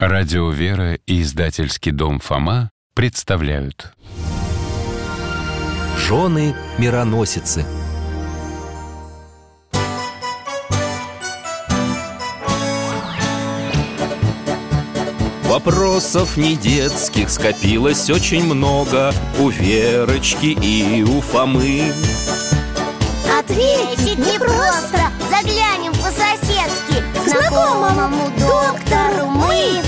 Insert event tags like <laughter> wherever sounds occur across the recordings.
Радио «Вера» и издательский дом «Фома» представляют. Жены мироносицы. Вопросов не детских скопилось очень много У Верочки и у Фомы. Ответить непросто. Заглянем по-соседски к Знакомому доктору мы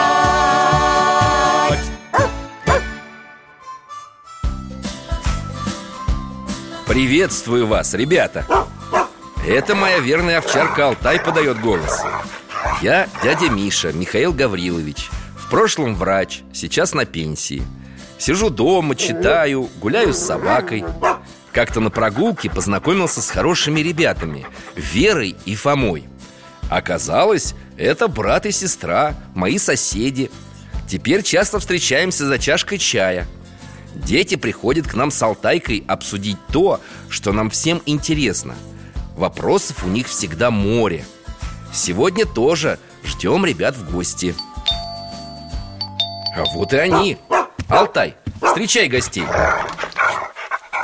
Приветствую вас, ребята. Это моя верная овчарка Алтай подает голос. Я дядя Миша, Михаил Гаврилович. В прошлом врач, сейчас на пенсии. Сижу дома, читаю, гуляю с собакой. Как-то на прогулке познакомился с хорошими ребятами Верой и Фомой. Оказалось, это брат и сестра, мои соседи. Теперь часто встречаемся за чашкой чая Дети приходят к нам с Алтайкой обсудить то, что нам всем интересно. Вопросов у них всегда море. Сегодня тоже ждем ребят в гости. А вот и они. Алтай, встречай гостей.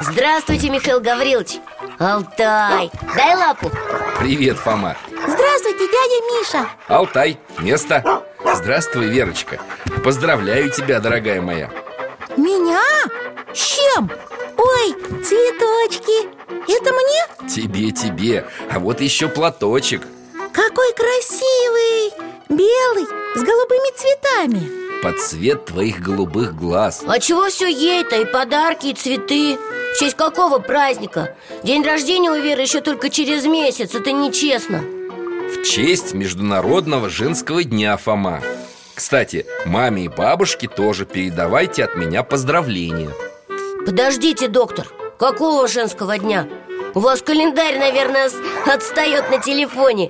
Здравствуйте, Михаил Гаврилович. Алтай, дай лапу. Привет, Фома. Здравствуйте, дядя Миша. Алтай, место. Здравствуй, Верочка. Поздравляю тебя, дорогая моя Меня? С чем? Ой, цветочки Это мне? Тебе, тебе А вот еще платочек Какой красивый Белый, с голубыми цветами Под цвет твоих голубых глаз А чего все ей-то? И подарки, и цветы В честь какого праздника? День рождения у Веры еще только через месяц Это нечестно В честь Международного женского дня, Фома Кстати, маме и бабушке тоже передавайте от меня поздравления. Подождите, доктор Какого женского дня? У вас календарь, наверное, отстает на телефоне.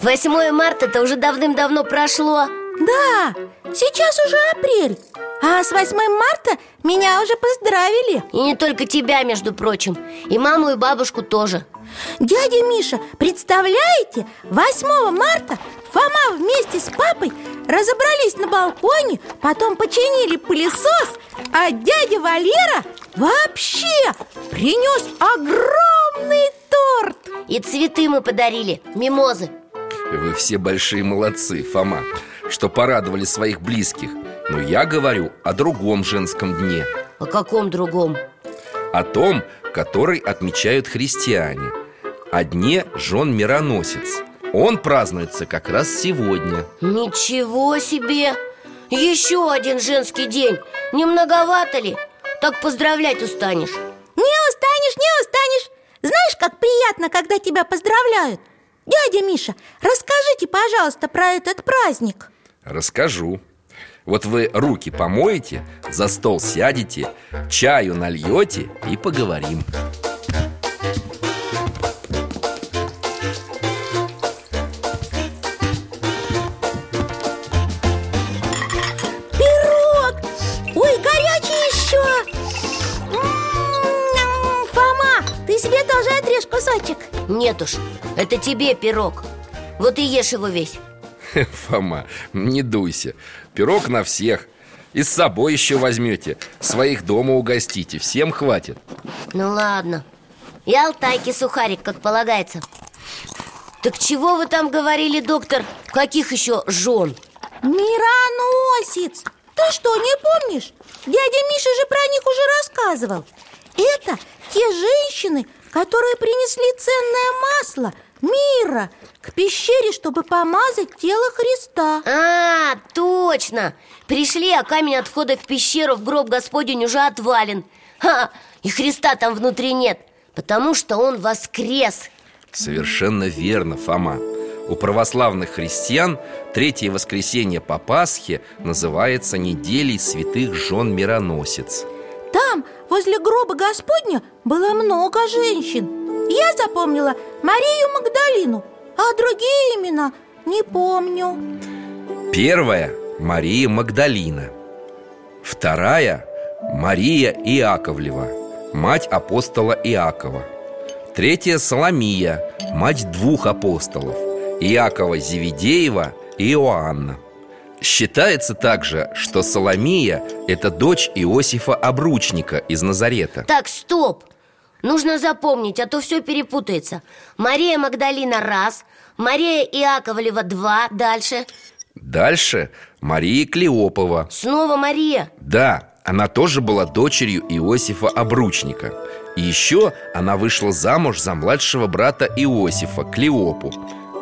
8 марта-то уже давным-давно прошло. Да, сейчас уже апрель А с 8 марта меня уже поздравили. И не только тебя, между прочим И маму, и бабушку тоже. Дядя Миша, представляете, 8 марта Фома вместе с папой разобрались на балконе Потом починили пылесос А дядя Валера вообще принес огромный торт. И цветы мы подарили, мимозы. Вы все большие молодцы, Фома Что порадовали своих близких. Но я говорю о другом женском дне. О каком другом? О том, который отмечают христиане. О дне жен мироносец Он празднуется как раз сегодня. Ничего себе! Еще один женский день. Не многовато ли? Так поздравлять устанешь. Не устанешь, не устанешь. Знаешь, как приятно, когда тебя поздравляют. Дядя Миша, расскажите, пожалуйста, про этот праздник. Расскажу. Вот вы руки помоете, за стол сядете Чаю нальете и поговорим кусочек Нет уж, это тебе пирог. Вот и ешь его весь. <laughs> Фома, не дуйся. Пирог на всех. И с собой еще возьмете. Своих дома угостите, всем хватит. Ну ладно. И алтайки сухарик, как полагается. Так чего вы там говорили, доктор? Каких еще жен? Мироносец! Ты что, не помнишь? Дядя Миша же про них уже рассказывал. Это те женщины, которые принесли ценное масло мира к пещере, чтобы помазать тело Христа. А, точно! Пришли, а камень от входа в пещеру в гроб Господень уже отвален. Ха, и Христа там внутри нет Потому что он воскрес. Совершенно верно, Фома. У православных христиан третье воскресенье по Пасхе называется неделей святых жен мироносец Там, возле гроба Господня, было много женщин. Я запомнила Марию Магдалину, а другие имена не помню. Первая – Мария Магдалина. Вторая – Мария Иаковлева, мать апостола Иакова. Третья – Соломия, мать двух апостолов Иакова Зеведеева и Иоанна Считается также, что Соломия – это дочь Иосифа Обручника из Назарета. Так, стоп! Нужно запомнить, а то все перепутается. Мария Магдалина раз Мария Иаковлева два Дальше. Дальше Мария Клеопова. Снова Мария. Да, она тоже была дочерью Иосифа Обручника. И еще она вышла замуж за младшего брата Иосифа, Клеопу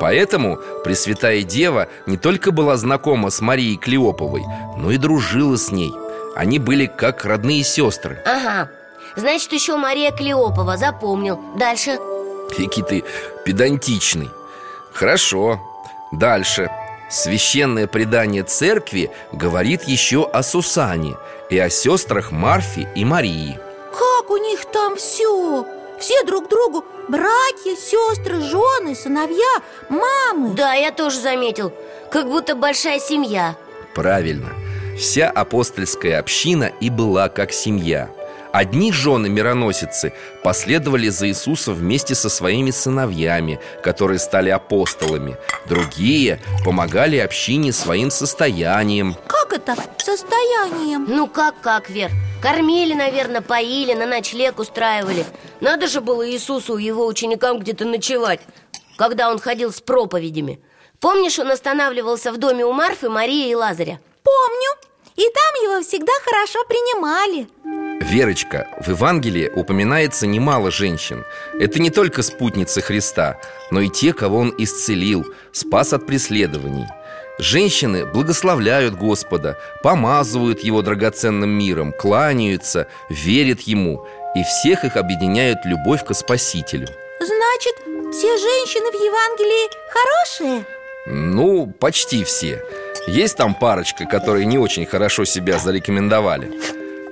Поэтому Пресвятая Дева не только была знакома с Марией Клеоповой, но и дружила с ней. Они были как родные сестры. Ага. Значит, еще Мария Клеопова Запомнил. Дальше. Какие ты педантичный. Хорошо, дальше. Священное предание церкви говорит еще о Сусане И о сестрах Марфе и Марии. Как у них там все? Все друг другу братья, сестры, жены, сыновья, мамы. Да, я тоже заметил. Как будто большая семья. Правильно. Вся апостольская община и была как семья Одни жены мироносицы последовали за Иисусом вместе со своими сыновьями, которые стали апостолами. Другие помогали общине своим состоянием. Как это? Состоянием. Ну как-как, Вер? Кормили, наверное, поили, на ночлег устраивали. Надо же было Иисусу и его ученикам где-то ночевать Когда он ходил с проповедями. Помнишь, он останавливался в доме у Марфы, Марии и Лазаря? Помню. И там его всегда хорошо принимали Верочка, в Евангелии упоминается немало женщин. Это не только спутницы Христа, но и те, кого Он исцелил, спас от преследований. Женщины благословляют Господа, помазывают Его драгоценным миром, кланяются, верят Ему И всех их объединяет любовь к Спасителю. Значит, все женщины в Евангелии хорошие? Ну, почти все. Есть там парочка, которые не очень хорошо себя зарекомендовали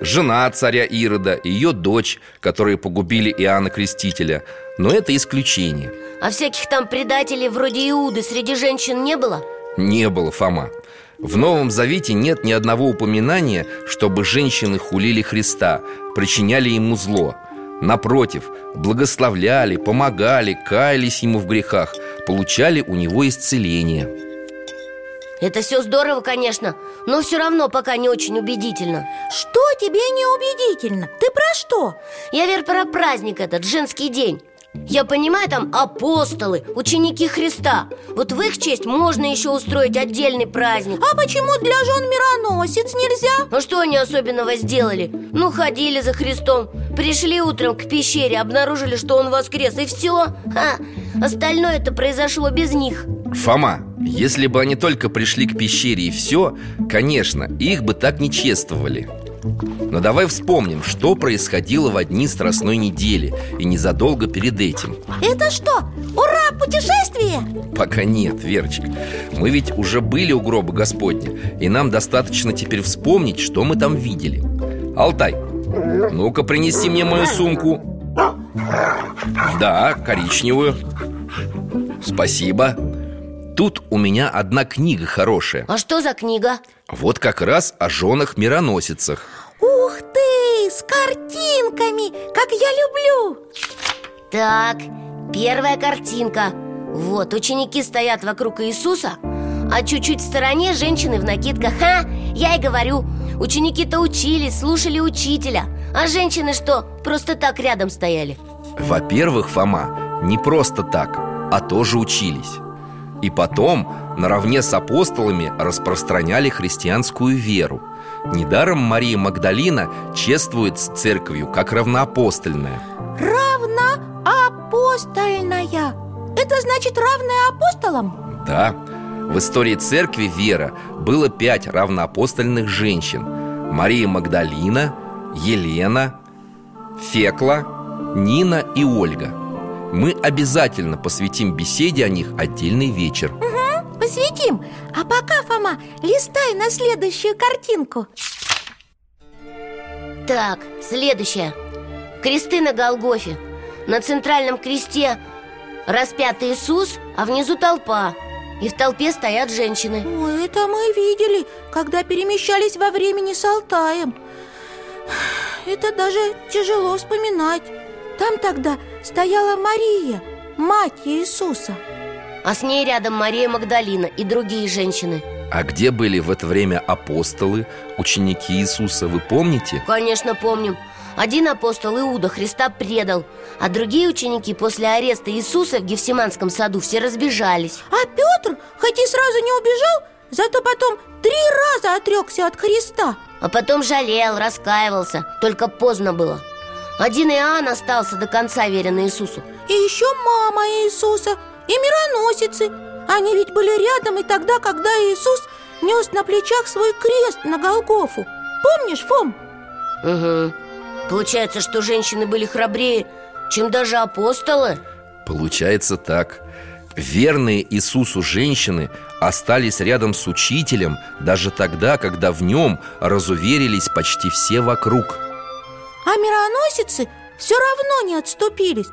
Жена царя Ирода и ее дочь, которые погубили Иоанна Крестителя. Но это исключение. А всяких там предателей вроде Иуды среди женщин не было? Не было, Фома. В Новом Завете нет ни одного упоминания, чтобы женщины хулили Христа, причиняли ему зло. Напротив, благословляли, помогали, каялись ему в грехах, получали у него исцеление Это все здорово, конечно Но все равно пока не очень убедительно Что тебе не убедительно? Ты про что? Я, Вер, про праздник этот, женский день я понимаю, там апостолы, ученики Христа Вот в их честь можно еще устроить отдельный праздник А почему для жен мироносец нельзя? А что они особенного сделали? Ну, ходили за Христом Пришли утром к пещере, обнаружили, что он воскрес И все Ха. Остальное это произошло без них Фома, если бы они только пришли к пещере и все, конечно, их бы так не чествовали. Но давай вспомним, что происходило в дни Страстной недели и незадолго перед этим. Это что, ура, путешествие? Пока нет, Верочка. Мы ведь уже были у гроба Господня И нам достаточно теперь вспомнить, что мы там видели. Алтай, ну-ка принеси мне мою сумку. Да, коричневую. Спасибо Тут у меня одна книга хорошая. А что за книга? Вот как раз о женах-мироносицах Ух ты, с картинками, как я люблю! Так, первая картинка. Вот, ученики стоят вокруг Иисуса А чуть-чуть в стороне женщины в накидках. Ха, я и говорю Ученики-то учились, слушали учителя А женщины что, просто так рядом стояли? Во-первых, Фома, не просто так, а тоже учились И потом, наравне с апостолами, распространяли христианскую веру. Недаром Мария Магдалина чествует с церковью как равноапостольная. Равноапостольная. Это значит равная апостолам? Да, в истории церкви вера было пять равноапостольных женщин. Мария Магдалина, Елена, Фекла, Нина и Ольга Мы обязательно посвятим беседе о них отдельный вечер. Посвятим. А пока, Фома, листай на следующую картинку. Так, следующее Кресты на Голгофе. На центральном кресте распятый Иисус, а внизу толпа. И в толпе стоят женщины. Ой, это мы видели, когда перемещались во времени с Алтаем. Это даже тяжело вспоминать Там тогда стояла Мария, мать Иисуса. А с ней рядом Мария Магдалина и другие женщины. А где были в это время апостолы, ученики Иисуса, вы помните? Конечно, помним. Один апостол Иуда Христа предал А другие ученики после ареста Иисуса в Гефсиманском саду все разбежались. А Петр, хоть и сразу не убежал Зато потом три раза отрекся от Христа. А потом жалел, раскаивался Только поздно было Один Иоанн остался до конца верен Иисусу. И еще мама Иисуса И мироносицы. Они ведь были рядом и тогда, когда Иисус нес на плечах свой крест на Голгофу. Помнишь, Фом? Угу Получается, что женщины были храбрее, чем даже апостолы? Получается так. Верные Иисусу женщины остались рядом с учителем Даже тогда, когда в нем разуверились почти все вокруг А мироносицы все равно не отступились.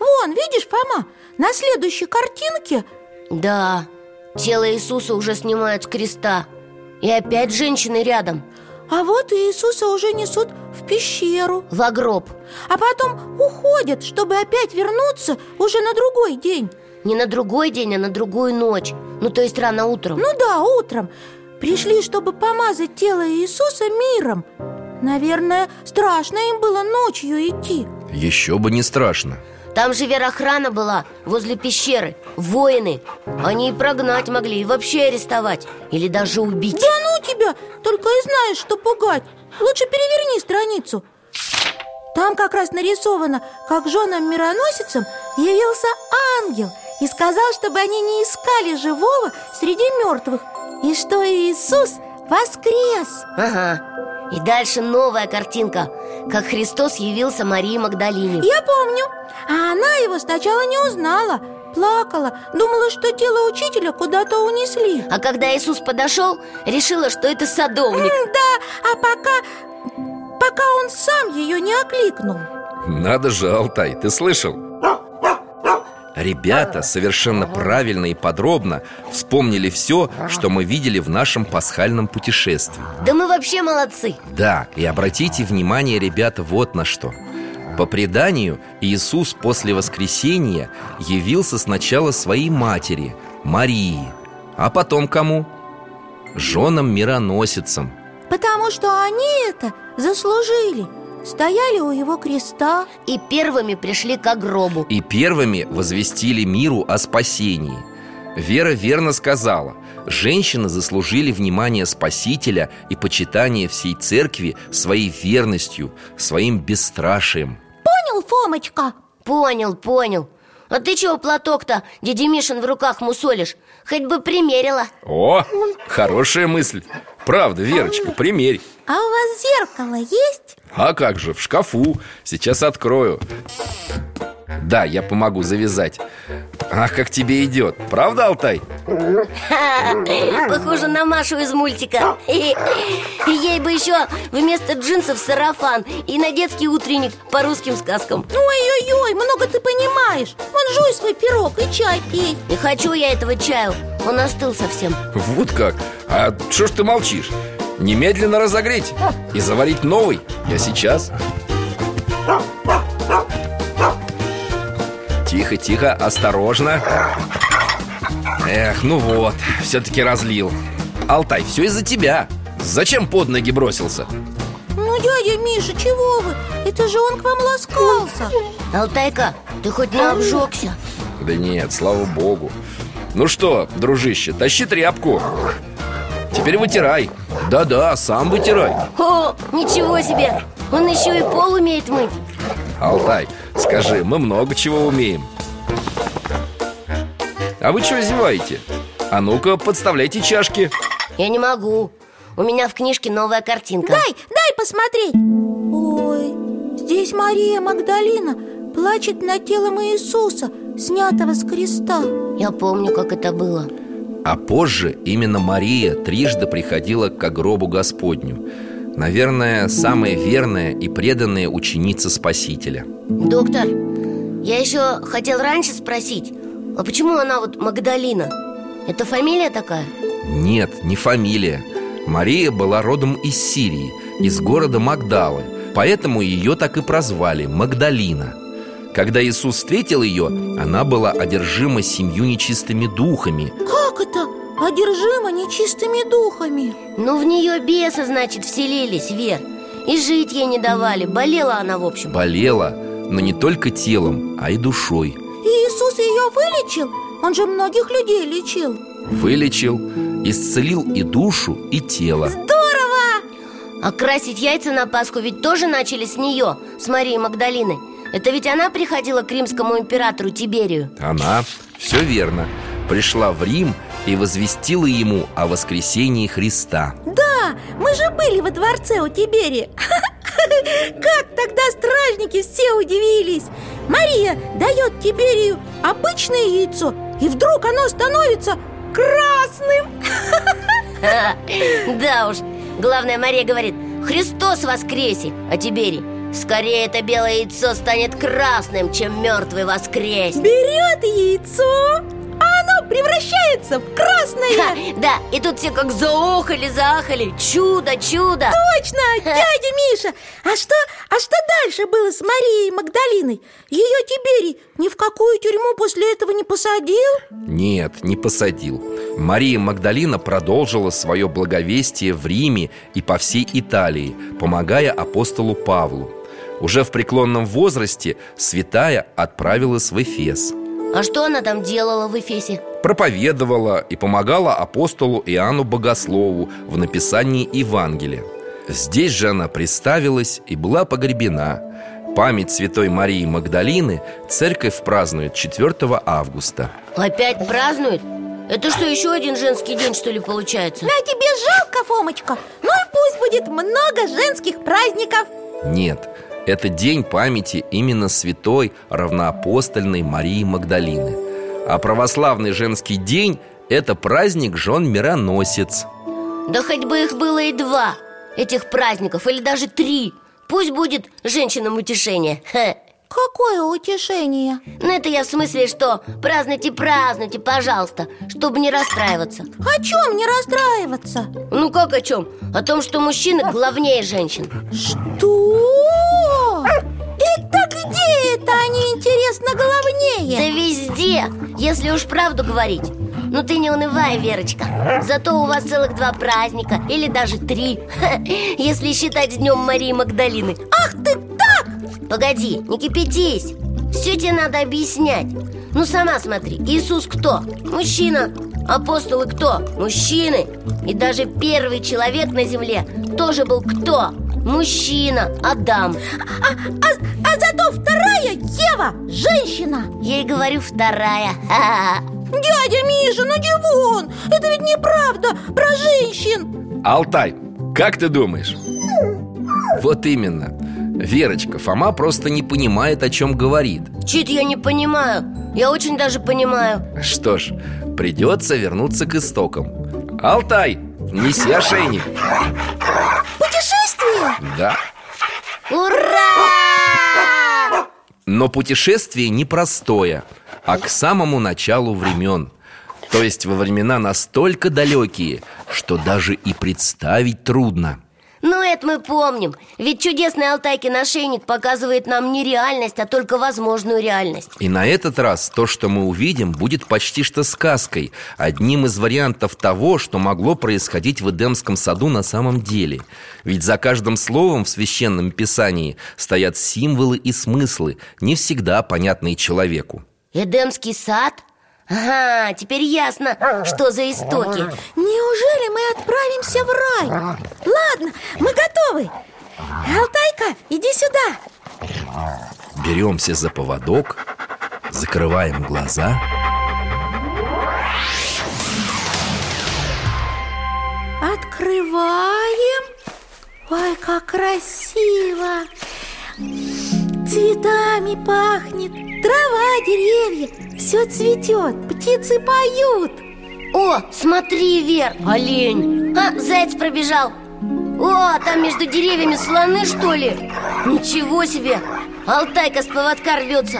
Вон, видишь, Фома, на следующей картинке Да, тело Иисуса уже снимают с креста. И опять женщины рядом. А вот Иисуса уже несут в пещеру. В гроб. А потом уходят, чтобы опять вернуться уже на другой день. Не на другой день, а на другую ночь. Ну, то есть рано утром. Ну да, утром Пришли, чтобы помазать тело Иисуса миром. Наверное, страшно им было ночью идти. Еще бы не страшно. Там же верохрана была, возле пещеры. Воины. Они и прогнать могли, и вообще арестовать Или даже убить. Да ну тебя, только и знаешь, что пугать. Лучше переверни страницу. Там как раз нарисовано, как женам-мироносицам явился ангел И сказал, чтобы они не искали живого среди мертвых И что Иисус воскрес? Ага. И дальше новая картинка Как Христос явился Марии Магдалине. Я помню. А она его сначала не узнала Плакала, думала, что тело учителя куда-то унесли. А когда Иисус подошел, решила, что это садовник. М, Да, а пока... Пока он сам ее не окликнул. Надо же, Алтай, ты слышал? Ребята совершенно правильно и подробно вспомнили все, что мы видели в нашем пасхальном путешествии. Да мы вообще молодцы. Да, и обратите внимание, ребята, вот на что. По преданию, Иисус после воскресения явился сначала своей матери, Марии А потом кому? Женам-мироносицам Потому что они это заслужили Стояли у его креста. И первыми пришли к гробу. И первыми возвестили миру о спасении. Вера верно сказала Женщины заслужили внимание Спасителя и почитание всей церкви своей верностью, своим бесстрашием Понял, Фомочка? Понял, понял. А ты чего платок-то, дядя Мишин, в руках мусолишь? Хоть бы примерила. О, хорошая мысль Правда, Верочка, примерь. А у вас зеркало есть? А как же, в шкафу. Сейчас открою. Да, я помогу завязать. Ах, как тебе идет? Правда, Алтай? <laughs> Похоже на Машу из мультика. <laughs> Ей бы еще вместо джинсов сарафан И на детский утренник по русским сказкам. Ой-ой-ой, много ты понимаешь. Вон жуй свой пирог и чай пей. Не хочу я этого чаю Он остыл совсем Вот как? А что ж ты молчишь? Немедленно разогреть и заварить новый Я сейчас Тихо, тихо, осторожно Эх, ну вот, все-таки разлил Алтай, все из-за тебя Зачем под ноги бросился? Ну, дядя Миша, чего вы? Это же он к вам ласкался Алтайка, ты хоть не обжегся? Да нет, слава богу Ну что, дружище, тащи тряпку. Теперь вытирай. Да-да, сам вытирай. О, ничего себе! Он еще и пол умеет мыть. Алтай, скажи, мы много чего умеем. А вы что зеваете? А ну-ка, подставляйте чашки. Я не могу. У меня в книжке новая картинка. Дай, дай посмотреть. Ой, здесь Мария Магдалина плачет над телом Иисуса, снятого с креста. Я помню, как это было. А позже именно Мария трижды приходила к гробу Господню. Наверное, самая верная и преданная ученица Спасителя. Доктор, я еще хотел раньше спросить А почему она вот Магдалина? Это фамилия такая? Нет, не фамилия. Мария была родом из Сирии, из города Магдалы. Поэтому ее так и прозвали Магдалина Когда Иисус встретил ее, она была одержима семью нечистыми духами. Как это? Одержима нечистыми духами? Ну, в нее бесы, значит, вселились, Вер. И жить ей не давали, болела она, в общем. Болела, но не только телом, а и душой. И Иисус ее вылечил? Он же многих людей лечил. Вылечил, исцелил и душу, и тело. А красить яйца на Пасху ведь тоже начали с нее, с Марией Магдалины Это ведь она приходила к римскому императору Тиберию? Она, все верно, пришла в Рим и возвестила ему о воскресении Христа. Да, мы же были во дворце у Тиберия. <laughs> Как тогда стражники все удивились. Мария дает Тиберию обычное яйцо И вдруг оно становится красным. <laughs> <laughs> Да уж, главное, Мария говорит Христос воскресе, а Тиберий Скорее это белое яйцо станет красным, чем мертвый воскрес Берет яйцо, а оно превращается в Ха, красное Да, и тут все как заохали, заахали Чудо, чудо. Точно, дядя Миша. А что, а что дальше было с Марией Магдалиной? Ее Тиберий ни в какую тюрьму после этого не посадил? Нет, не посадил. Мария Магдалина продолжила свое благовестие в Риме и по всей Италии, помогая апостолу Павлу Уже в преклонном возрасте святая отправилась в Эфес А что она там делала в Эфесе? проповедовала и помогала апостолу Иоанну Богослову в написании Евангелия. Здесь же она представилась и была погребена. Память святой Марии Магдалины церковь празднует 4 августа. Опять празднуют? Это что, еще один женский день, что ли, получается? А тебе жалко, Фомочка? Ну и пусть будет много женских праздников Нет, это день памяти именно святой равноапостольной Марии Магдалины. А православный женский день – это праздник жен-мироносец. Да хоть бы их было и два Этих праздников, или даже три Пусть будет женщинам утешение Хе. Какое утешение Ну это я в смысле, что празднуйте, празднуйте, пожалуйста Чтобы не расстраиваться О чем не расстраиваться? Ну как о чем? О том, что мужчины главнее женщин Что? Это где это они, интересно, Да главнее? везде, если уж правду говорить Ну ты не унывай, Верочка Зато у вас целых два праздника Или даже три <laughs> Если считать днем Марии Магдалины Ах ты так! Погоди, не кипятись Все тебе надо объяснять Ну сама смотри, Иисус кто? Мужчина Апостолы кто? Мужчины И даже первый человек на земле тоже был кто? Мужчина, Адам. А, а, а зато вторая Ева, женщина. Я и говорю вторая. <laughs> Дядя Миша, ну чего он? Это ведь неправда про женщин. Алтай, как ты думаешь? Вот именно. Верочка, Фома просто не понимает, о чем говорит. Чит я не понимаю. Я очень даже понимаю. Что ж, придется вернуться к истокам. Алтай, неси ошейник. Путешествие? Да. Ура! Но путешествие непростое, а к самому началу времен. То есть во времена настолько далекие, что даже и представить трудно Ну это мы помним. Ведь чудесный Алтайкин ошейник показывает нам не реальность, а только возможную реальность. И на этот раз то, что мы увидим, будет почти что сказкой Одним из вариантов того, что могло происходить в Эдемском саду на самом деле. Ведь за каждым словом в Священном Писании стоят символы и смыслы, не всегда понятные человеку. Эдемский сад? Ага, теперь ясно, что за истоки. Неужели мы отправимся в рай? Ладно, мы готовы. Алтайка, иди сюда. Беремся за поводок, закрываем глаза. Открываем. Ой, как красиво. Цветами пахнет Трава, деревья, все цветет Птицы поют. О, смотри, Вер, олень. А, заяц пробежал. О, там между деревьями слоны, что ли? Ничего себе! Алтайка с поводка рвется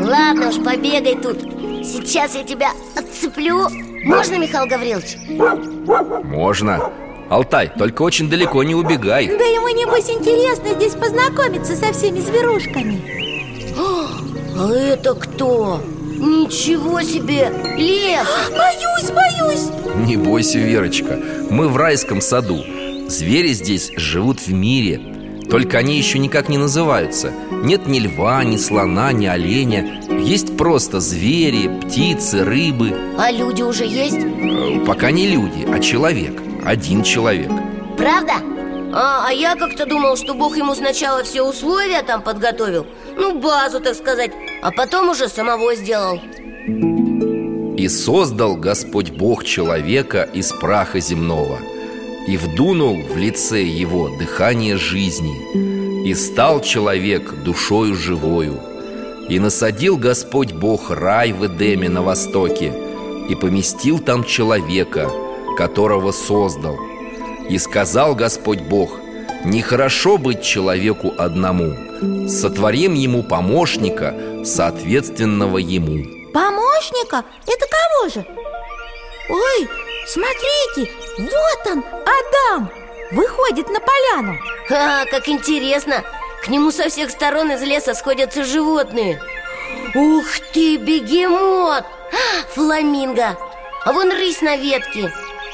Ладно уж, побегай тут. Сейчас я тебя отцеплю. Можно, Михаил Гаврилович? Можно. Алтай, только очень далеко не убегай. Да ему, небось, интересно здесь познакомиться со всеми зверушками. А это кто? Ничего себе! Лев! Боюсь, боюсь Не бойся, Верочка Мы в райском саду Звери здесь живут в мире Только они еще никак не называются Нет ни льва, ни слона, ни оленя Есть просто звери, птицы, рыбы А люди уже есть? Э, Пока не люди, а человек Один человек Правда? А, а я как-то думал, что Бог ему сначала все условия там подготовил Ну, базу, так сказать А потом уже самого сделал. И создал Господь Бог человека из праха земного И вдунул в лице его дыхание жизни И стал человек душою живою. И насадил Господь Бог рай в Эдеме на востоке И поместил там человека, которого создал И сказал Господь Бог Нехорошо быть человеку одному Сотворим ему помощника, соответственного ему Помощника? Это кого же? Ой, смотрите, вот он, Адам Выходит на поляну А, как интересно К нему со всех сторон из леса сходятся животные Ух ты, бегемот! А, Фламинго! А вон рысь на ветке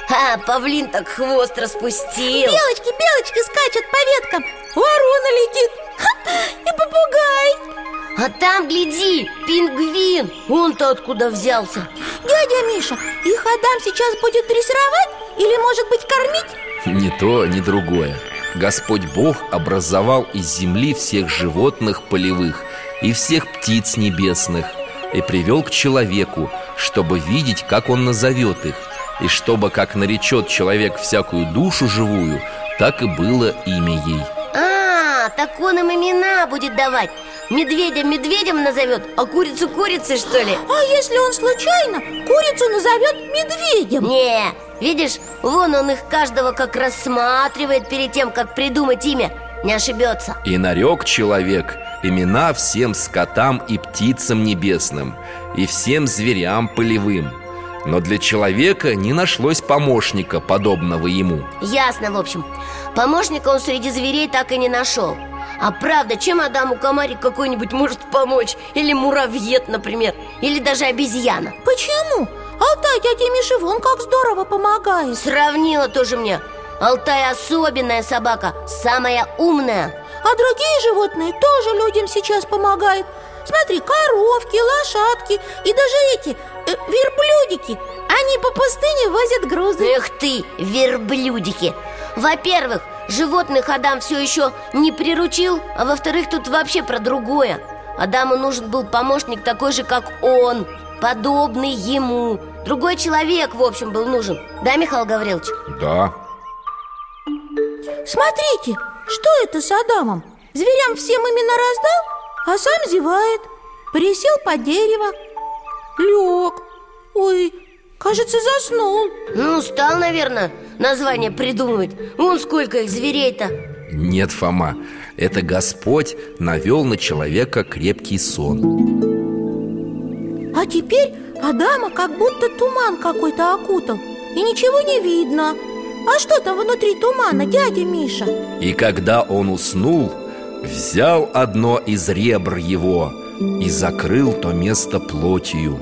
А, павлин так хвост распустил. Белочки, белочки скачут по веткам. Ворона летит. Ха, И попугай. А там, гляди, пингвин. Он-то откуда взялся? Дядя Миша, их Адам сейчас будет дрессировать Или, может быть, кормить? Ни то, ни другое. Господь Бог образовал из земли всех животных полевых И всех птиц небесных И привел к человеку, чтобы видеть, как он назовет их И чтобы, как наречет человек всякую душу живую Так и было имя ей. А, так он им имена будет давать. Медведя медведем назовет, а курицу курицей, что ли? А если он случайно курицу назовет медведем? Не, видишь, вон он их каждого как рассматривает перед тем, как придумать имя. Не ошибется. И нарек человек имена всем скотам и птицам небесным И всем зверям полевым Но для человека не нашлось помощника, подобного ему. Ясно, в общем. Помощника он среди зверей так и не нашел. А правда, чем Адаму комарик какой-нибудь может помочь? Или муравьед, например. Или даже обезьяна. Почему? Алтай дядя Миша вон как здорово помогает. Сравнила тоже мне. Алтай особенная собака, самая умная. А другие животные тоже людям сейчас помогают Смотри, коровки, лошадки и даже эти э, верблюдики. Они по пустыне возят грузы Эх ты, верблюдики. Во-первых, животных Адам все еще не приручил А во-вторых, тут вообще про другое. Адаму нужен был помощник такой же, как он Подобный ему. Другой человек, в общем, был нужен. Да, Михаил Гаврилович? Да, Смотрите, что это с Адамом? Зверям всем именно раздал, а сам зевает. Присел под дерево. Лег. Ой, кажется, заснул. Ну, стал, наверное, название придумывать. Вон сколько их зверей-то. Нет, Фома, это Господь навел на человека крепкий сон. А теперь Адама как будто туман какой-то окутал И ничего не видно. А что там внутри тумана, дядя Миша? И когда он уснул, взял одно из ребр его И закрыл то место плотью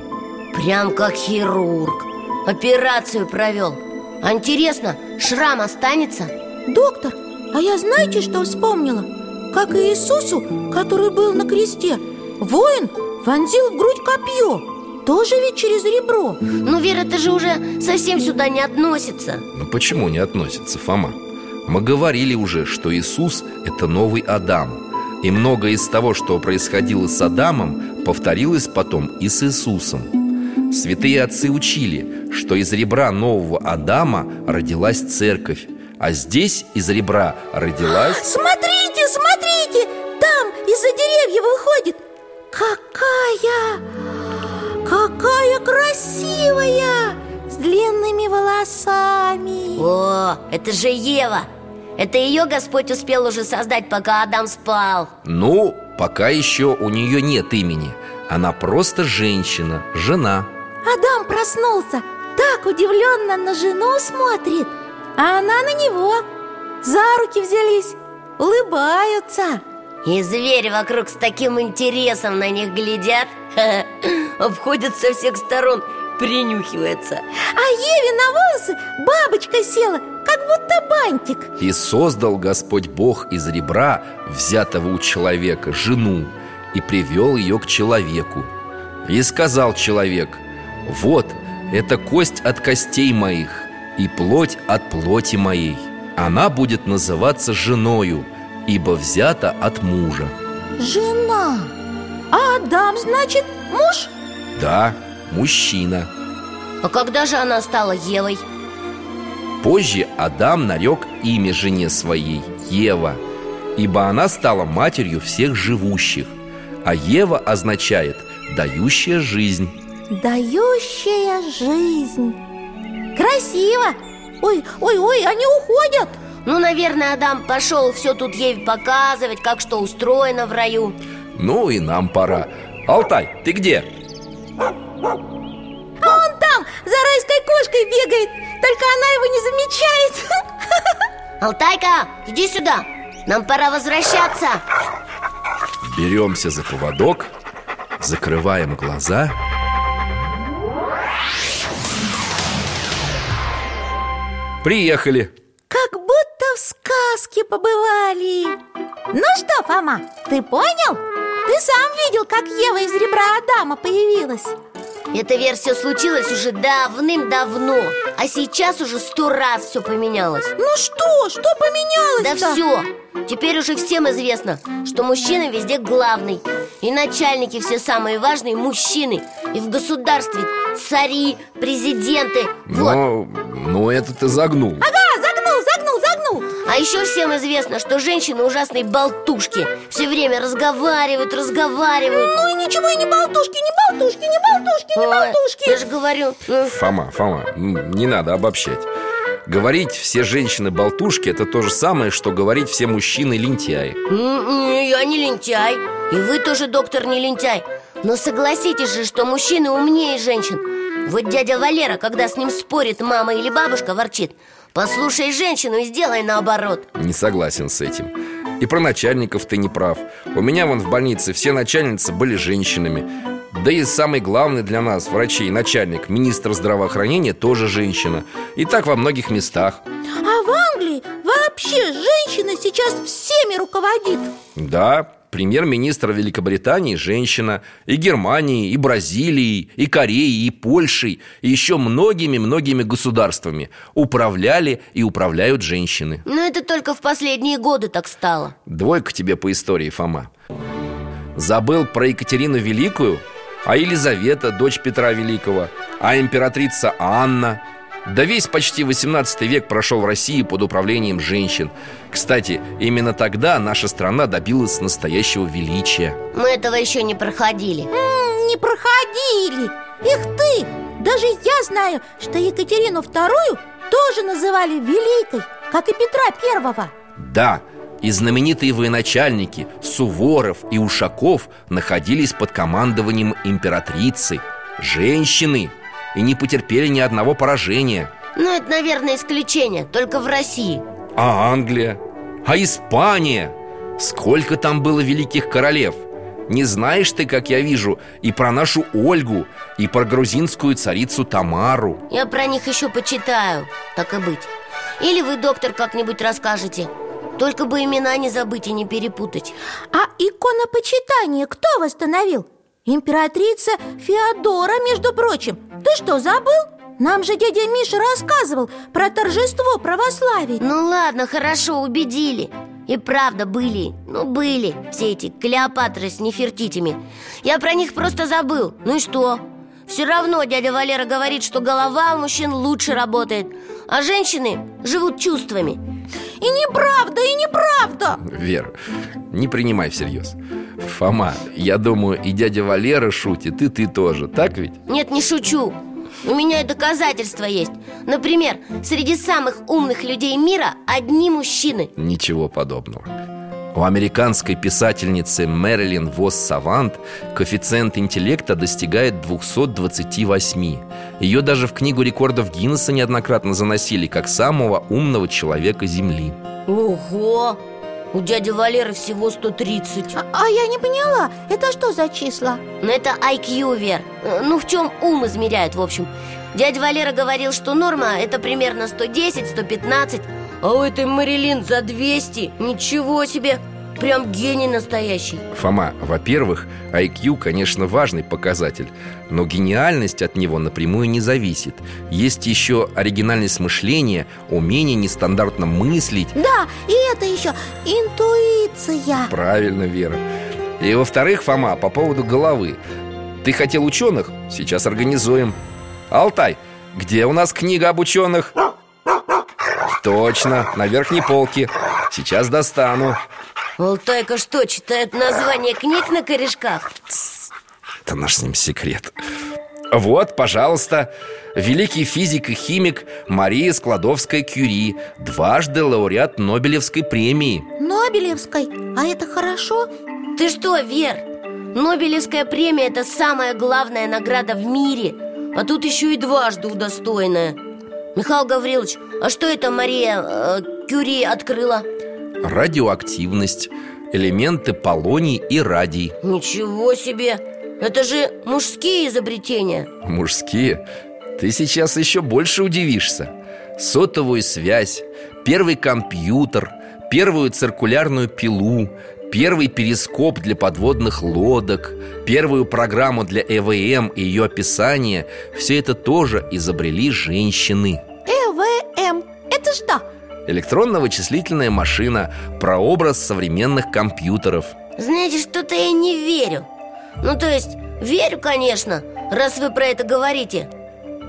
Прям как хирург Операцию провел А интересно, шрам останется? Доктор, а я знаете, что вспомнила? Как и Иисусу, который был на кресте Воин вонзил в грудь копье Тоже ведь через ребро Ну, Вера, это же уже совсем сюда не относится Но почему не относится, Фома? Мы говорили уже, что Иисус – это новый Адам. И многое из того, что происходило с Адамом, повторилось потом и с Иисусом. Святые отцы учили, что из ребра нового Адама родилась церковь А здесь из ребра родилась... <gasps> Смотрите, смотрите! Там из-за деревьев выходит. Какая, какая красивая! С длинными волосами. О, это же Ева Это ее Господь успел уже создать, пока Адам спал. Ну, пока еще у нее нет имени. Она просто женщина, жена. Адам проснулся Так удивленно на жену смотрит А она на него. За руки взялись Улыбаются. И звери вокруг с таким интересом на них глядят. <laughs> Обходят со всех сторон, принюхиваются А Еве на волосы бабочка села Как будто бантик. И создал Господь Бог из ребра, взятого у человека, жену И привел ее к человеку. И сказал человек Вот, это кость от костей моих И плоть от плоти моей. Она будет называться женою Ибо взята от мужа Жена. А Адам, значит, муж? Да, мужчина. А когда же она стала Евой? Позже Адам нарек имя жене своей Ева Ибо она стала матерью всех живущих А Ева означает «дающая жизнь» Дающая жизнь. Красиво. Ой, ой, ой, они уходят. Ну, наверное, Адам пошел все тут Еве показывать, как что устроено в раю. Ну и нам пора. Алтай, ты где? А он там за райской кошкой бегает. Только она его не замечает. <laughs> Алтайка, иди сюда. Нам пора возвращаться. Беремся за поводок Закрываем глаза. Приехали. Как будто в сказке побывали. Ну что, Фома, ты понял? Ты сам видел, как Ева из ребра Адама появилась Эта версия случилась уже давным-давно А сейчас уже сто раз все поменялось. Ну что, что поменялось Да все Теперь уже всем известно, что мужчина везде главный И начальники все самые важные мужчины И в государстве цари, президенты. Вот. Но, ну это ты загнул. Ага, А еще всем известно, что женщины ужасные болтушки. Все время разговаривают, разговаривают. Ну и ничего, и не болтушки, не болтушки, не болтушки, не болтушки. Я же говорю ну, Фома, Фома, не надо обобщать. Говорить все женщины болтушки Это то же самое, что говорить все мужчины лентяи м-м, Я не лентяй И вы тоже, доктор, не лентяй. Но согласитесь же, что мужчины умнее женщин. Вот дядя Валера, когда с ним спорит мама или бабушка, ворчит Послушай женщину и сделай наоборот. Не согласен с этим. И про начальников ты не прав. У меня вон в больнице все начальницы были женщинами. Да и самый главный для нас, врачей, начальник Министр здравоохранения тоже женщина. И так во многих местах. А в Англии вообще женщина сейчас всеми руководит. Да, премьер-министр Великобритании женщина И Германии, и Бразилии, и Кореи, и Польшей И еще многими-многими государствами Управляли и управляют женщины Но это только в последние годы так стало Двойка тебе по истории, Фома Забыл про Екатерину Великую? А Елизавета, дочь Петра Великого? А императрица Анна? Да весь почти 18 век прошел в России под управлением женщин. Кстати, именно тогда наша страна добилась настоящего величия. Мы этого еще не проходили. М, Не проходили. Их ты! Даже я знаю, что Екатерину вторую тоже называли Великой Как и Петра Первого. Да, и знаменитые военачальники Суворов и Ушаков находились под командованием императрицы. Женщины И не потерпели ни одного поражения Ну, это, наверное, исключение, только в России А Англия? А Испания? Сколько там было великих королев? Не знаешь ты, как я вижу, и про нашу Ольгу, и про грузинскую царицу Тамару Я про них еще почитаю, так и быть Или вы, доктор, как-нибудь расскажете Только бы имена не забыть и не перепутать А иконопочитание кто восстановил? Императрица Феодора, между прочим. Ты что, забыл? Нам же дядя Миша рассказывал про торжество православия. Ну ладно, хорошо, убедили. И правда были, ну были Все эти Клеопатры с Нефертитями. Я про них просто забыл. Ну и что? Все равно дядя Валера говорит, что голова у мужчин лучше работает А женщины живут чувствами И неправда, и неправда! Правда Вера, не принимай всерьез. Фома, я думаю, и дядя Валера шутит, и ты тоже, так ведь? Нет, не шучу. У меня и доказательства есть. Например, среди самых умных людей мира одни мужчины. Ничего подобного у американской писательницы Мэрилин Восс Савант коэффициент интеллекта достигает 228. Ее даже в книгу рекордов Гиннесса неоднократно заносили как самого умного человека Земли. Ого! У дяди Валеры всего 130 а, а я не поняла, это что за числа? Ну это IQ, Вер Ну в чем ум измеряют, в общем Дядя Валера говорил, что норма это примерно 110-115 А у этой Марилин за 200 Ничего себе! Прям гений настоящий. Фома, во-первых, IQ, конечно, важный показатель Но гениальность от него напрямую не зависит. Есть еще оригинальность мышления, умение нестандартно мыслить. Да, и это еще интуиция. Правильно, Вера. И во-вторых, Фома, по поводу головы. Ты хотел ученых? Сейчас организуем. Алтай, где у нас книга об ученых? Точно, на верхней полке. Сейчас достану. Алтайка что, читает название книг на корешках? Это наш с ним секрет. Вот, пожалуйста Великий физик и химик Мария Складовская-Кюри Дважды лауреат Нобелевской премии. Нобелевской, а это хорошо? Ты что, Вер? Нобелевская премия – это самая главная награда в мире. А тут еще и дважды удостоенная Михаил Гаврилович, а что это Мария э, Кюри открыла? Радиоактивность Элементы полоний и радий Ничего себе! Это же мужские изобретения Мужские? Ты сейчас еще больше удивишься Сотовую связь, первый компьютер, первую циркулярную пилу Первый перископ для подводных лодок Первую программу для ЭВМ и ее описание Все это тоже изобрели женщины. ЭВМ, это что? Электронно-вычислительная машина Прообраз современных компьютеров. Знаете, что-то я не верю. Ну, то есть, верю, конечно, раз вы про это говорите.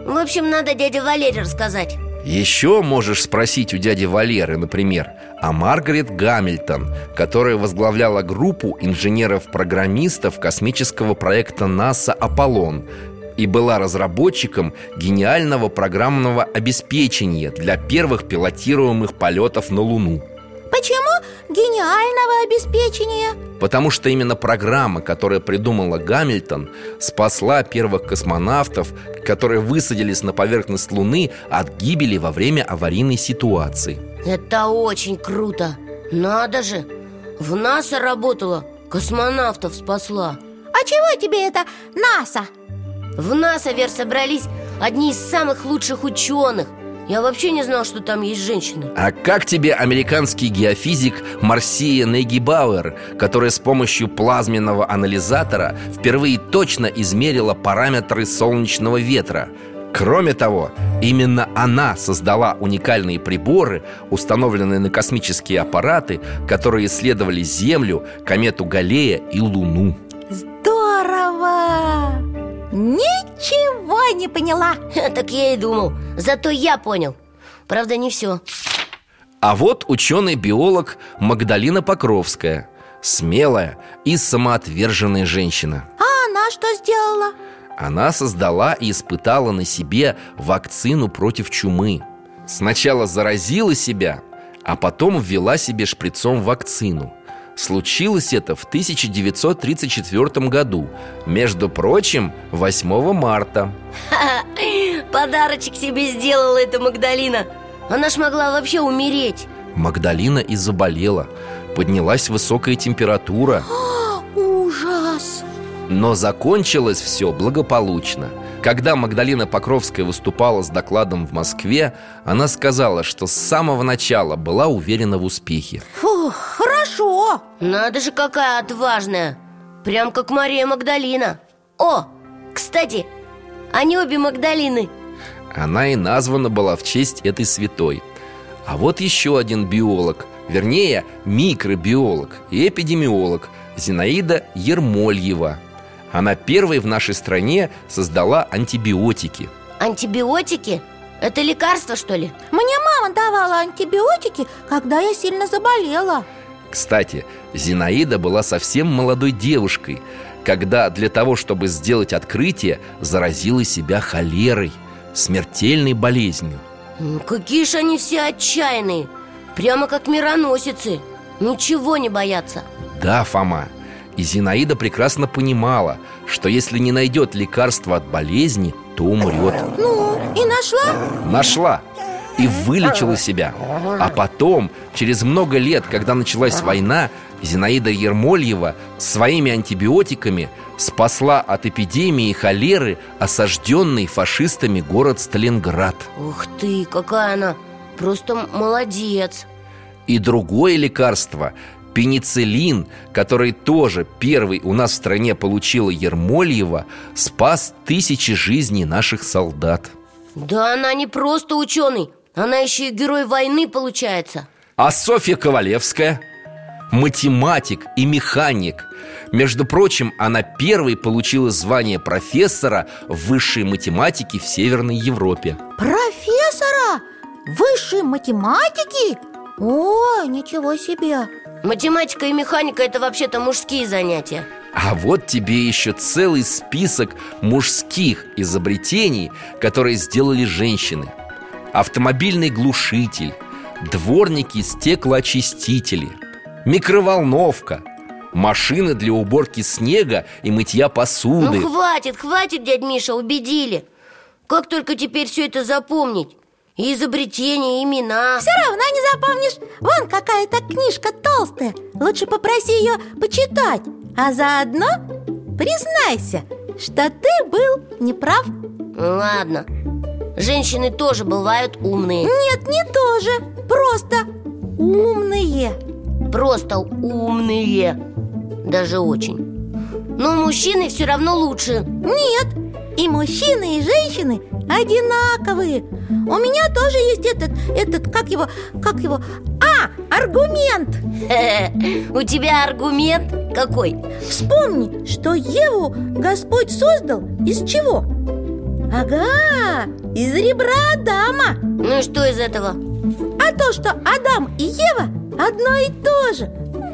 В общем, надо дяде Валере рассказать Еще можешь спросить у дяди Валеры, например О Маргарет Гамильтон Которая возглавляла группу инженеров-программистов Космического проекта НАСА «Аполлон» и была разработчиком гениального программного обеспечения для первых пилотируемых полетов на Луну. Почему гениального обеспечения? Потому что именно программа, которая придумала Гамильтон, спасла первых космонавтов, которые высадились на поверхность Луны от гибели во время аварийной ситуации. Это очень круто Надо же, в НАСА работала, космонавтов спасла А чего тебе это НАСА? В НАСА, Вер, собрались одни из самых лучших ученых Я вообще не знал, что там есть женщины А как тебе американский геофизик Марсия Нейгибауэр, которая с помощью плазменного анализатора впервые точно измерила параметры солнечного ветра? Кроме того, именно она создала уникальные приборы, установленные на космические аппараты, которые исследовали Землю, комету Галлея и Луну. Здорово! Ничего не поняла. Так я и думал. Зато я понял. Правда, не все А вот ученый-биолог Магдалина Покровская. Смелая и самоотверженная женщина. А она что сделала? Она создала и испытала на себе вакцину против чумы. Сначала заразила себя, а потом ввела себе шприцом вакцину Случилось это в 1934 году. Между прочим, 8 марта. Подарочек себе сделала эта Магдалина. Она ж могла вообще умереть. Магдалина и заболела. Поднялась высокая температура. Ужас! Но закончилось все благополучно Когда Магдалина Покровская выступала с докладом в Москве Она сказала, что с самого начала была уверена в успехе. Фу, хорошо. Надо же, какая отважная. Прям как Мария Магдалина. О, кстати, они обе Магдалины. Она и названа была в честь этой святой. А вот еще один биолог Вернее, микробиолог и эпидемиолог Зинаида Ермольева Она первой в нашей стране создала антибиотики Антибиотики? Это лекарство, что ли? Мне мама давала антибиотики, когда я сильно заболела Кстати, Зинаида была совсем молодой девушкой Когда для того, чтобы сделать открытие, заразила себя холерой Смертельной болезнью Какие же они все отчаянные Прямо как мироносицы Ничего не боятся Да, Фома И Зинаида прекрасно понимала, что если не найдет лекарства от болезни, то умрет. Ну, и нашла? Нашла. И вылечила себя. А потом, через много лет, когда началась война Зинаида Ермольева своими антибиотиками спасла от эпидемии холеры осажденный фашистами город Сталинград. Ух ты, какая она! Просто молодец! И другое лекарство Пенициллин, который тоже первый у нас в стране получила Ермольева Спас тысячи жизней наших солдат Да она не просто ученый Она еще и герой войны получается А Софья Ковалевская? Математик и механик Между прочим, она первой получила звание профессора высшей математики в Северной Европе Профессора? Высшей математики? О, ничего себе Математика и механика это вообще-то мужские занятия. А вот тебе еще целый список мужских изобретений, которые сделали женщины. Автомобильный глушитель, дворники-стеклоочистители, микроволновка Машины для уборки снега и мытья посуды. Ну хватит, хватит, дядь Миша, убедили. Как только теперь все это запомнить изобретения, имена. Все равно не запомнишь. Вон какая-то книжка толстая. Лучше попроси ее почитать. А заодно признайся, что ты был неправ. Ладно. Женщины тоже бывают умные. Нет, не тоже. Просто умные. Просто умные. Даже очень. Но мужчины все равно лучше. Нет, и мужчины, и женщины одинаковые У меня тоже есть этот, этот, как его, как его А, аргумент <laughs> У тебя аргумент какой? Вспомни, что Еву Господь создал из чего? Ага, из ребра Адама Ну и что из этого? А то, что Адам и Ева одно и то же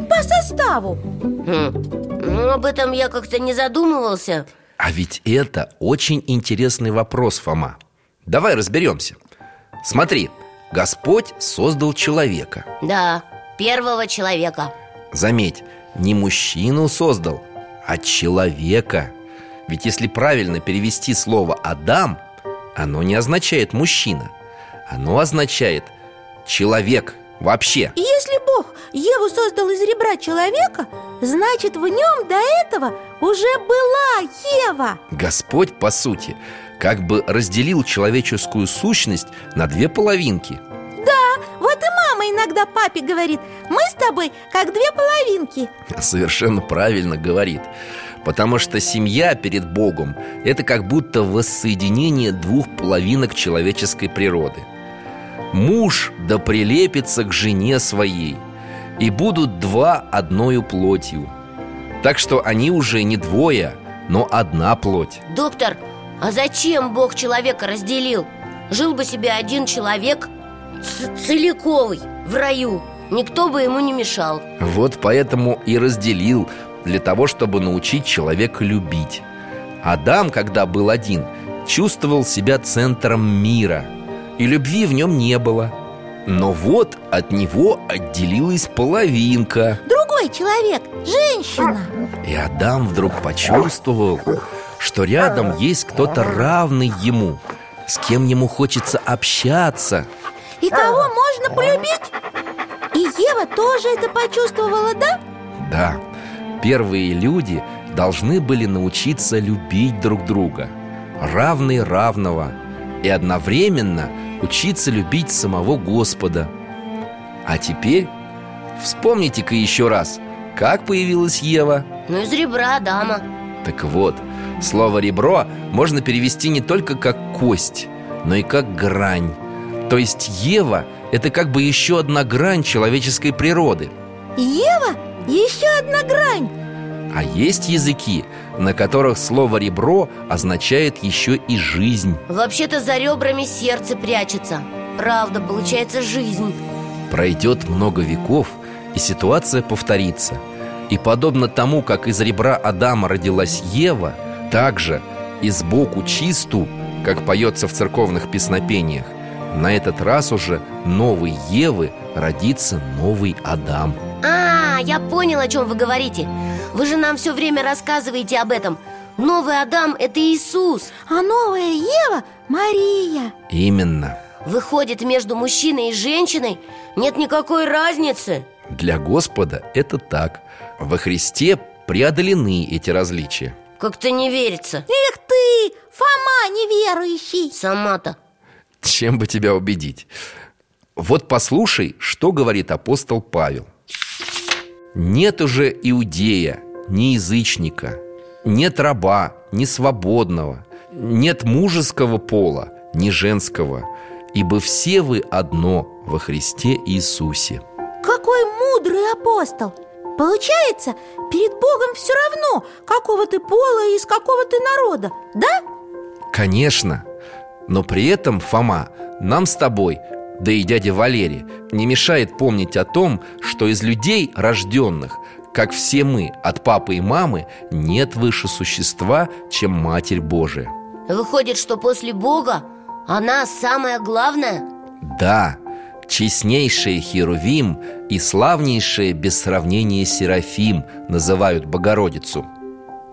По составу Хм. Ну, об этом я как-то не задумывался А ведь это очень интересный вопрос, Фома. Давай разберемся. Смотри, Господь создал человека. Да, первого человека. Заметь, не мужчину создал, а человека. Ведь если правильно перевести слово «Адам», оно не означает «мужчина» Оно означает «человек» вообще. Если Бог Еву создал из ребра человека Значит, в нем до этого уже была Ева. Господь, по сути, как бы разделил человеческую сущность на две половинки. Да, вот и мама иногда папе говорит Мы с тобой как две половинки Совершенно правильно говорит. Потому что семья перед Богом – это как будто воссоединение двух половинок человеческой природы Муж да прилепится к жене своей И будут два одною плотью. Так что они уже не двое, но одна плоть. Доктор, а зачем Бог человека разделил? Жил бы себе один человек целиковый в раю. Никто бы ему не мешал. Вот поэтому и разделил Для того, чтобы научить человека любить. Адам, когда был один, чувствовал себя центром мира И любви в нем не было. Но вот от него отделилась половинка. Другой человек, женщина. И Адам вдруг почувствовал, что рядом есть кто-то равный ему С кем ему хочется общаться. И кого можно полюбить? И Ева тоже это почувствовала, да? Да, первые люди должны были научиться любить друг друга Равный равного И одновременно учиться любить самого Господа. А теперь вспомните-ка еще раз Как появилась Ева? Ну, из ребра Адама Так вот, слово «ребро» можно перевести не только как «кость», но и как «грань» То есть Ева – это как бы еще одна грань человеческой природы. Ева – еще одна грань А есть языки, на которых слово «ребро» означает еще и «жизнь» Вообще-то за ребрами сердце прячется Правда, получается жизнь Пройдет много веков, и ситуация повторится. И подобно тому, как из ребра Адама родилась Ева, также и сбоку чисту, как поется в церковных песнопениях, на этот раз уже новой Евы родится новый Адам. А, я понял, о чем вы говорите Вы же нам все время рассказываете об этом Новый Адам – это Иисус А новая Ева – Мария Именно. Выходит, между мужчиной и женщиной нет никакой разницы Для Господа это так. Во Христе преодолены эти различия. Как-то не верится Эх ты, Фома неверующий Сама-то Чем бы тебя убедить? Вот послушай, что говорит апостол Павел. Нет уже иудея, ни язычника, нет раба, ни свободного, нет мужеского пола, ни женского, ибо все вы одно во Христе Иисусе. Какой мудрый апостол Получается, перед Богом все равно, какого ты пола и из какого ты народа, да? Конечно, но при этом, Фома, нам с тобой, да и дядя Валерий, не мешает помнить о том, что из людей, рожденных, как все мы, от папы и мамы, нет выше существа, чем Матерь Божия. Выходит, что после Бога она самая главная? Да, честнейшие Херувим и славнейшие без сравнения Серафим называют Богородицу.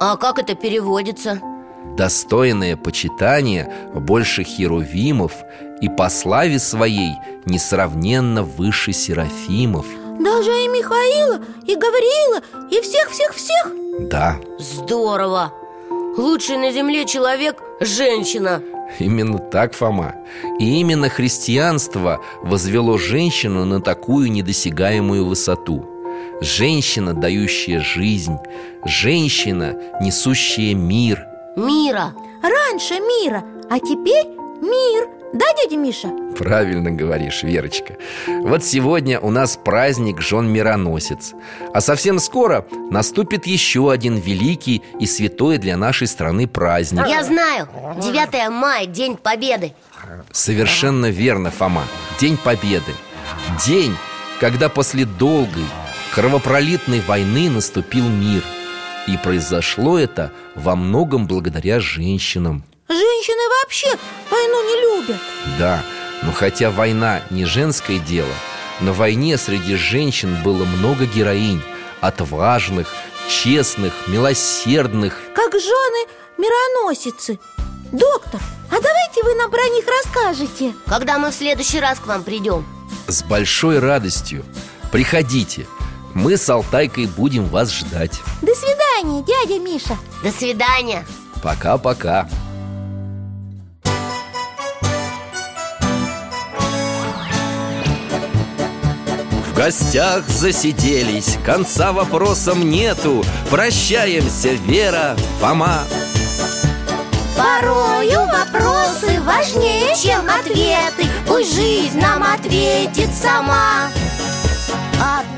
А как это переводится? Достойное почитание больше Херувимов и по славе своей несравненно выше Серафимов. Даже и Михаила, и Гавриила, и всех-всех-всех. Да, Здорово! Лучший на земле человек – женщина. Именно так, Фома. И именно христианство возвело женщину на такую недосягаемую высоту. Женщина, дающая жизнь. Женщина, несущая мир Мира. Раньше мира, а теперь мир. Да, дядя Миша? Правильно говоришь, Верочка. Вот сегодня у нас праздник Жен-Мироносец А совсем скоро наступит еще один великий и святой для нашей страны праздник. Я знаю, 9 мая, День Победы. Совершенно верно, Фома. День Победы. День, когда после долгой, кровопролитной войны наступил мир И произошло это во многом благодаря женщинам. Женщины вообще войну не любят. Да, но хотя война не женское дело На войне среди женщин было много героинь. Отважных, честных, милосердных. Как жены мироносицы. Доктор, а давайте вы нам про них расскажете. Когда мы в следующий раз к вам придем? С большой радостью. Приходите Мы с Алтайкой будем вас ждать. До свидания, дядя Миша. До свидания. Пока-пока. В гостях засиделись, конца вопросам нету. Прощаемся, Вера, Фома. Порою вопросы важнее, чем ответы. Пусть жизнь нам ответит сама. О дальнем, о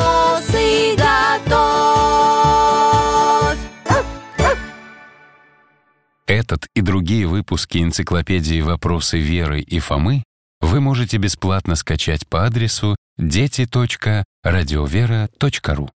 Этот и другие выпуски энциклопедии «Вопросы Веры и Фомы» вы можете бесплатно скачать по адресу дети.радиовера.ру.